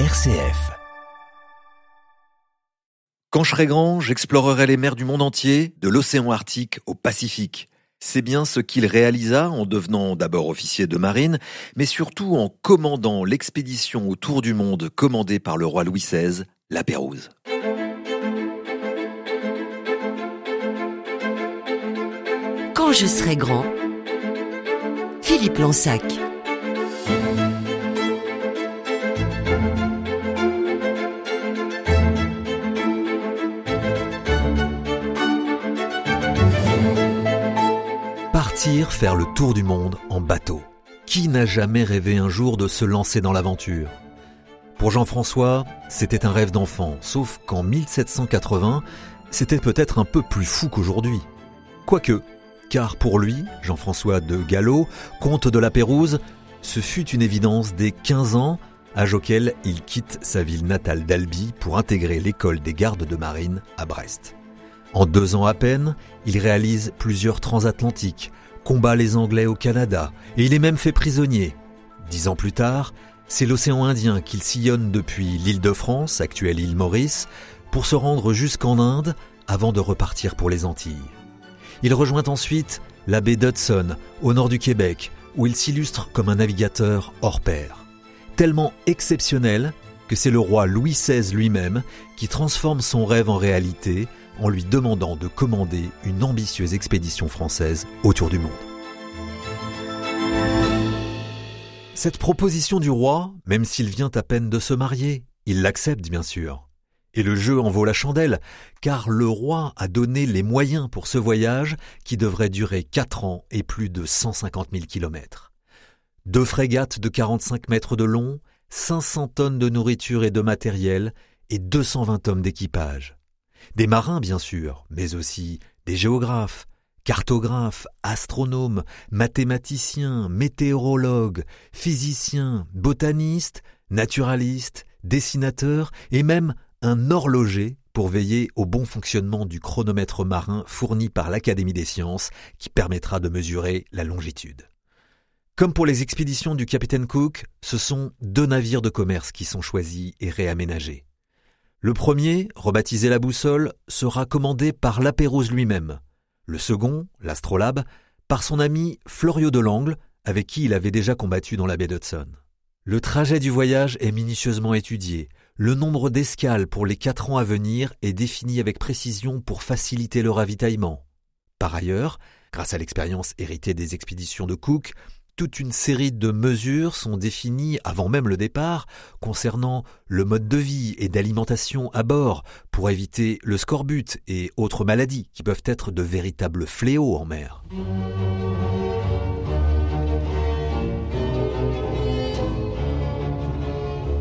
RCF. Quand je serai grand, j'explorerai les mers du monde entier, de l'océan Arctique au Pacifique. C'est bien ce qu'il réalisa en devenant d'abord officier de marine, mais surtout en commandant l'expédition autour du monde commandée par le roi Louis XVI, la Pérouse. Quand je serai grand, Philippe Lansac. Faire le tour du monde en bateau. Qui n'a jamais rêvé un jour de se lancer dans l'aventure? Pour Jean-François, c'était un rêve d'enfant, sauf qu'en 1780, c'était peut-être un peu plus fou qu'aujourd'hui. Quoique, car pour lui, Jean-François de Gallo, comte de la Pérouse, ce fut une évidence dès 15 ans, âge auquel il quitte sa ville natale d'Albi pour intégrer l'école des gardes de marine à Brest. En deux ans à peine, il réalise plusieurs transatlantiques, combat les Anglais au Canada, et il est même fait prisonnier. Dix ans plus tard, c'est l'océan Indien qu'il sillonne depuis l'île de France, actuelle île Maurice, pour se rendre jusqu'en Inde avant de repartir pour les Antilles. Il rejoint ensuite la baie d'Hudson, au nord du Québec, où il s'illustre comme un navigateur hors pair. Tellement exceptionnel que c'est le roi Louis XVI lui-même qui transforme son rêve en réalité en lui demandant de commander une ambitieuse expédition française autour du monde. Cette proposition du roi, même s'il vient à peine de se marier, il l'accepte bien sûr. Et le jeu en vaut la chandelle, car le roi a donné les moyens pour ce voyage qui devrait durer 4 ans et plus de 150 000 kilomètres. Deux frégates de 45 mètres de long, 500 tonnes de nourriture et de matériel et 220 hommes d'équipage. Des marins, bien sûr, mais aussi des géographes, cartographes, astronomes, mathématiciens, météorologues, physiciens, botanistes, naturalistes, dessinateurs et même un horloger pour veiller au bon fonctionnement du chronomètre marin fourni par l'Académie des sciences qui permettra de mesurer la longitude. Comme pour les expéditions du capitaine Cook, ce sont deux navires de commerce qui sont choisis et réaménagés. Le premier, rebaptisé la boussole, sera commandé par Lapérouse lui-même. Le second, l'astrolabe, par son ami Florio de Langle, avec qui il avait déjà combattu dans la baie d'Hudson. Le trajet du voyage est minutieusement étudié. Le nombre d'escales pour les quatre ans à venir est défini avec précision pour faciliter le ravitaillement. Par ailleurs, grâce à l'expérience héritée des expéditions de Cook, toute une série de mesures sont définies avant même le départ concernant le mode de vie et d'alimentation à bord pour éviter le scorbut et autres maladies qui peuvent être de véritables fléaux en mer.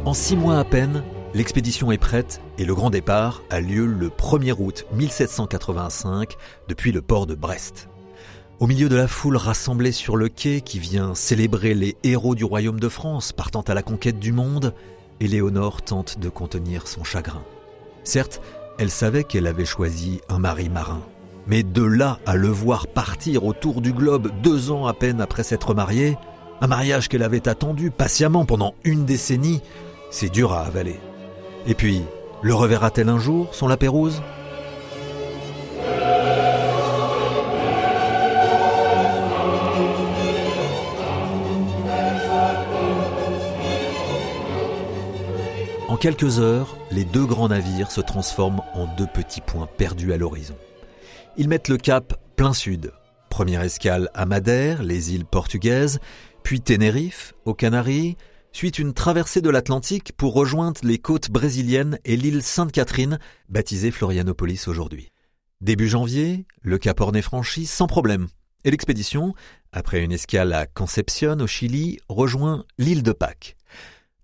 En six mois à peine, l'expédition est prête et le grand départ a lieu le 1er août 1785 depuis le port de Brest. Au milieu de la foule rassemblée sur le quai qui vient célébrer les héros du royaume de France partant à la conquête du monde, Éléonore tente de contenir son chagrin. Certes, elle savait qu'elle avait choisi un mari marin. Mais de là à le voir partir autour du globe deux ans à peine après s'être mariée, un mariage qu'elle avait attendu patiemment pendant une décennie, c'est dur à avaler. Et puis, le reverra-t-elle un jour, son lapérouse quelques heures, les deux grands navires se transforment en deux petits points perdus à l'horizon. Ils mettent le cap plein sud. Première escale à Madère, les îles portugaises, puis Tenerife, aux Canaries, suite une traversée de l'Atlantique pour rejoindre les côtes brésiliennes et l'île Sainte-Catherine, baptisée Florianopolis aujourd'hui. Début janvier, le Cap Horn est franchi sans problème. Et l'expédition, après une escale à Concepción au Chili, rejoint l'île de Pâques.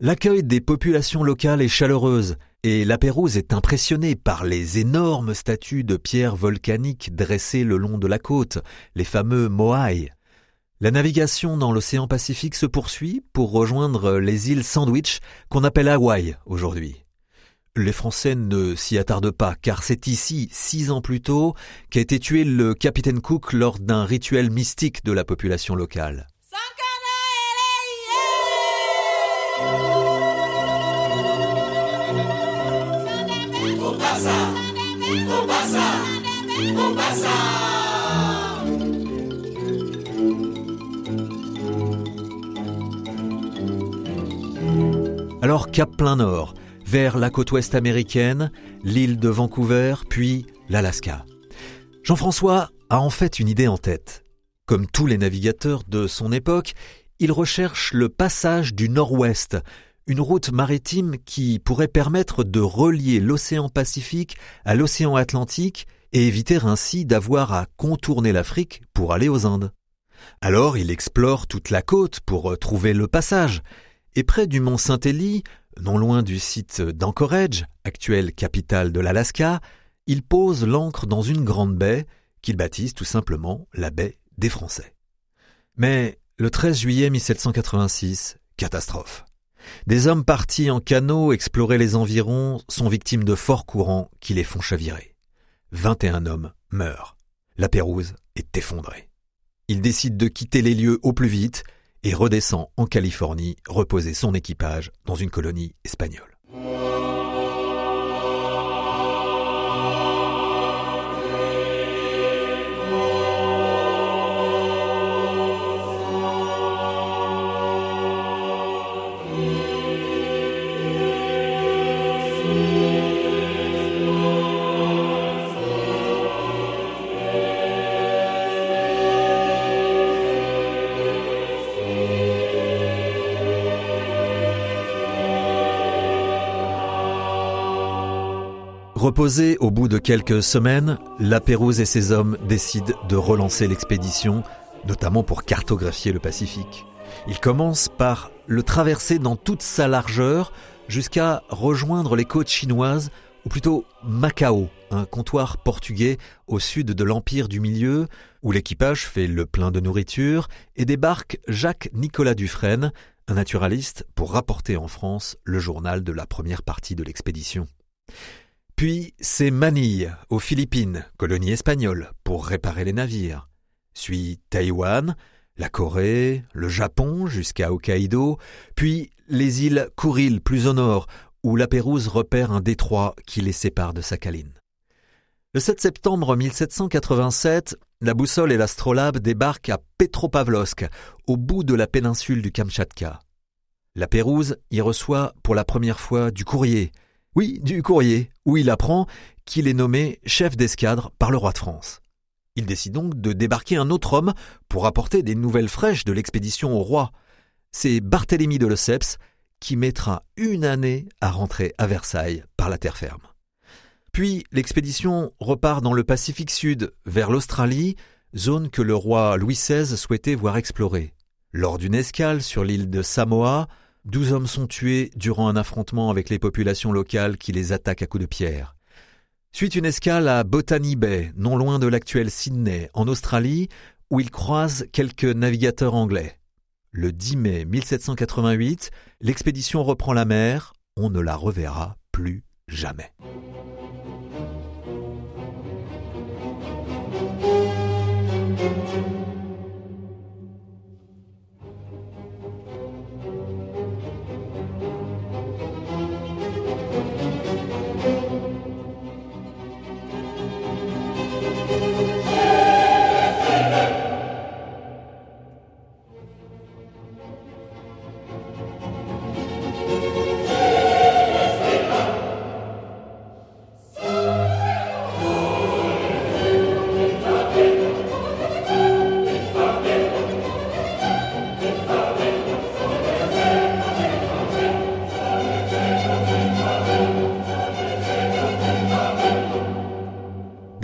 L'accueil des populations locales est chaleureuse et la Pérouse est impressionnée par les énormes statues de pierres volcaniques dressées le long de la côte, les fameux Moai. La navigation dans l'océan Pacifique se poursuit pour rejoindre les îles Sandwich qu'on appelle Hawaï aujourd'hui. Les Français ne s'y attardent pas car c'est ici, six ans plus tôt, qu'a été tué le capitaine Cook lors d'un rituel mystique de la population locale. Alors cap plein nord, vers la côte ouest américaine, l'île de Vancouver, puis l'Alaska. Jean-François a en fait une idée en tête. Comme tous les navigateurs de son époque, il recherche le passage du nord-ouest, une route maritime qui pourrait permettre de relier l'océan Pacifique à l'océan Atlantique et éviter ainsi d'avoir à contourner l'Afrique pour aller aux Indes. Alors il explore toute la côte pour trouver le passage, et près du mont Saint-Élie, non loin du site d'Anchorage, actuelle capitale de l'Alaska, il pose l'ancre dans une grande baie qu'il baptise tout simplement la baie des Français. Mais le 13 juillet 1786, catastrophe. Des hommes partis en canot explorer les environs sont victimes de forts courants qui les font chavirer. 21 hommes meurent. La Pérouse est effondrée. Il décide de quitter les lieux au plus vite et redescend en Californie reposer son équipage dans une colonie espagnole. Reposé au bout de quelques semaines, La Pérouse et ses hommes décident de relancer l'expédition, notamment pour cartographier le Pacifique. Ils commencent par le traverser dans toute sa largeur jusqu'à rejoindre les côtes chinoises, ou plutôt Macao, un comptoir portugais au sud de l'Empire du Milieu, où l'équipage fait le plein de nourriture et débarque Jacques-Nicolas Dufresne, un naturaliste, pour rapporter en France le journal de la première partie de l'expédition. Puis c'est Manille, aux Philippines, colonie espagnole, pour réparer les navires. Suit Taïwan, la Corée, le Japon jusqu'à Hokkaido, puis les îles Kuril plus au nord, où la Pérouse repère un détroit qui les sépare de Sakhaline. Le 7 septembre 1787, la boussole et l'astrolabe débarquent à Petropavlovsk, au bout de la péninsule du Kamchatka. La Pérouse y reçoit pour la première fois du courrier, oui, du courrier, où il apprend qu'il est nommé chef d'escadre par le roi de France. Il décide donc de débarquer un autre homme pour apporter des nouvelles fraîches de l'expédition au roi. C'est Barthélemy de Lesseps qui mettra une année à rentrer à Versailles par la terre ferme. Puis l'expédition repart dans le Pacifique Sud, vers l'Australie, zone que le roi Louis XVI souhaitait voir explorer. Lors d'une escale sur l'île de Samoa, Douze hommes sont tués durant un affrontement avec les populations locales qui les attaquent à coups de pierre. Suite une escale à Botany Bay, non loin de l'actuel Sydney, en Australie, où ils croisent quelques navigateurs anglais. Le 10 mai 1788, l'expédition reprend la mer, on ne la reverra plus jamais.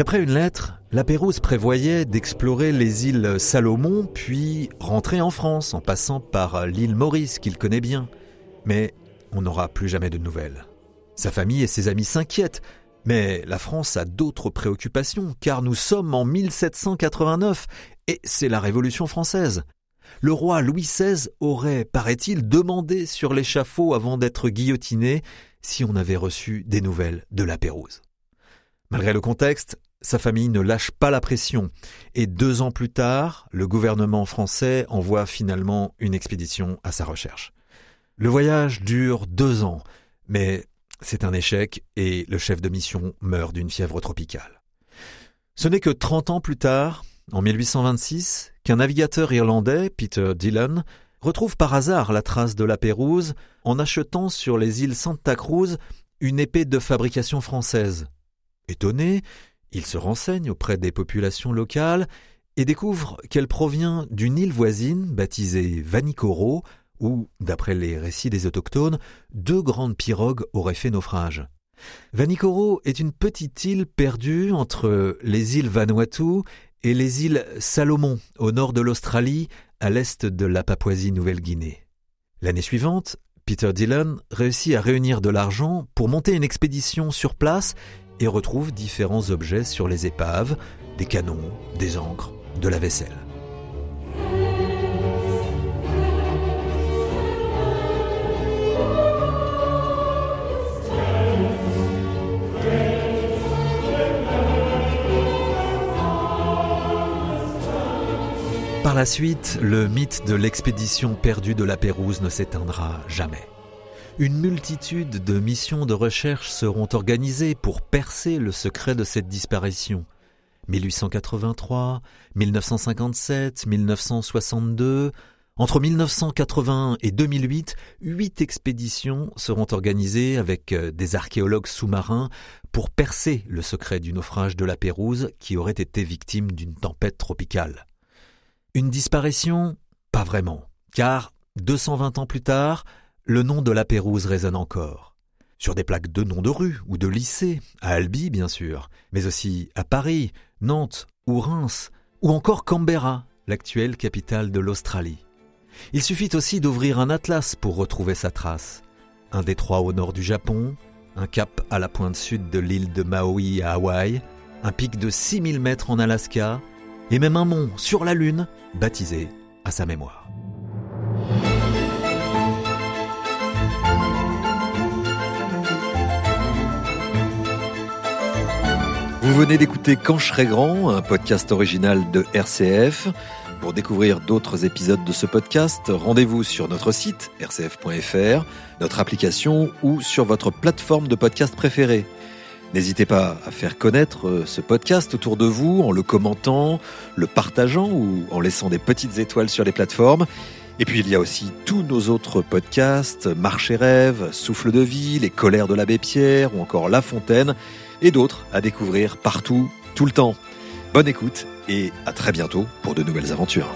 D'après une lettre, la Pérouse prévoyait d'explorer les îles Salomon puis rentrer en France en passant par l'île Maurice qu'il connaît bien. Mais on n'aura plus jamais de nouvelles. Sa famille et ses amis s'inquiètent, mais la France a d'autres préoccupations car nous sommes en 1789 et c'est la Révolution française. Le roi Louis XVI aurait, paraît-il, demandé sur l'échafaud avant d'être guillotiné si on avait reçu des nouvelles de la Pérouse. Malgré le contexte, sa famille ne lâche pas la pression et deux ans plus tard, le gouvernement français envoie finalement une expédition à sa recherche. Le voyage dure deux ans, mais c'est un échec et le chef de mission meurt d'une fièvre tropicale. Ce n'est que 30 ans plus tard, en 1826, qu'un navigateur irlandais, Peter Dillon, retrouve par hasard la trace de la Pérouse en achetant sur les îles Santa Cruz une épée de fabrication française. Étonné, il se renseigne auprès des populations locales et découvre qu'elle provient d'une île voisine baptisée Vanikoro, où, d'après les récits des autochtones, deux grandes pirogues auraient fait naufrage. Vanikoro est une petite île perdue entre les îles Vanuatu et les îles Salomon, au nord de l'Australie, à l'est de la Papouasie-Nouvelle-Guinée. L'année suivante, Peter Dillon réussit à réunir de l'argent pour monter une expédition sur place et retrouve différents objets sur les épaves, des canons, des encres, de la vaisselle. Par la suite, le mythe de l'expédition perdue de la Pérouse ne s'éteindra jamais. Une multitude de missions de recherche seront organisées pour percer le secret de cette disparition. 1883, 1957, 1962, entre 1981 et 2008, huit expéditions seront organisées avec euh, des archéologues sous-marins pour percer le secret du naufrage de la Pérouse qui aurait été victime d'une tempête tropicale. Une disparition? Pas vraiment, car 220 ans plus tard, le nom de la Pérouse résonne encore. Sur des plaques de noms de rues ou de lycées, à Albi bien sûr, mais aussi à Paris, Nantes ou Reims, ou encore Canberra, l'actuelle capitale de l'Australie. Il suffit aussi d'ouvrir un atlas pour retrouver sa trace. Un détroit au nord du Japon, un cap à la pointe sud de l'île de Maui à Hawaï, un pic de 6000 mètres en Alaska, et même un mont sur la Lune baptisé à sa mémoire. Vous venez d'écouter Quand je serai grand, un podcast original de RCF. Pour découvrir d'autres épisodes de ce podcast, rendez-vous sur notre site rcf.fr, notre application ou sur votre plateforme de podcast préférée. N'hésitez pas à faire connaître euh, ce podcast autour de vous en le commentant, le partageant ou en laissant des petites étoiles sur les plateformes. Et puis il y a aussi tous nos autres podcasts, Marché rêve, Souffle de vie, Les colères de l'abbé Pierre ou encore La Fontaine et d'autres à découvrir partout, tout le temps. Bonne écoute et à très bientôt pour de nouvelles aventures.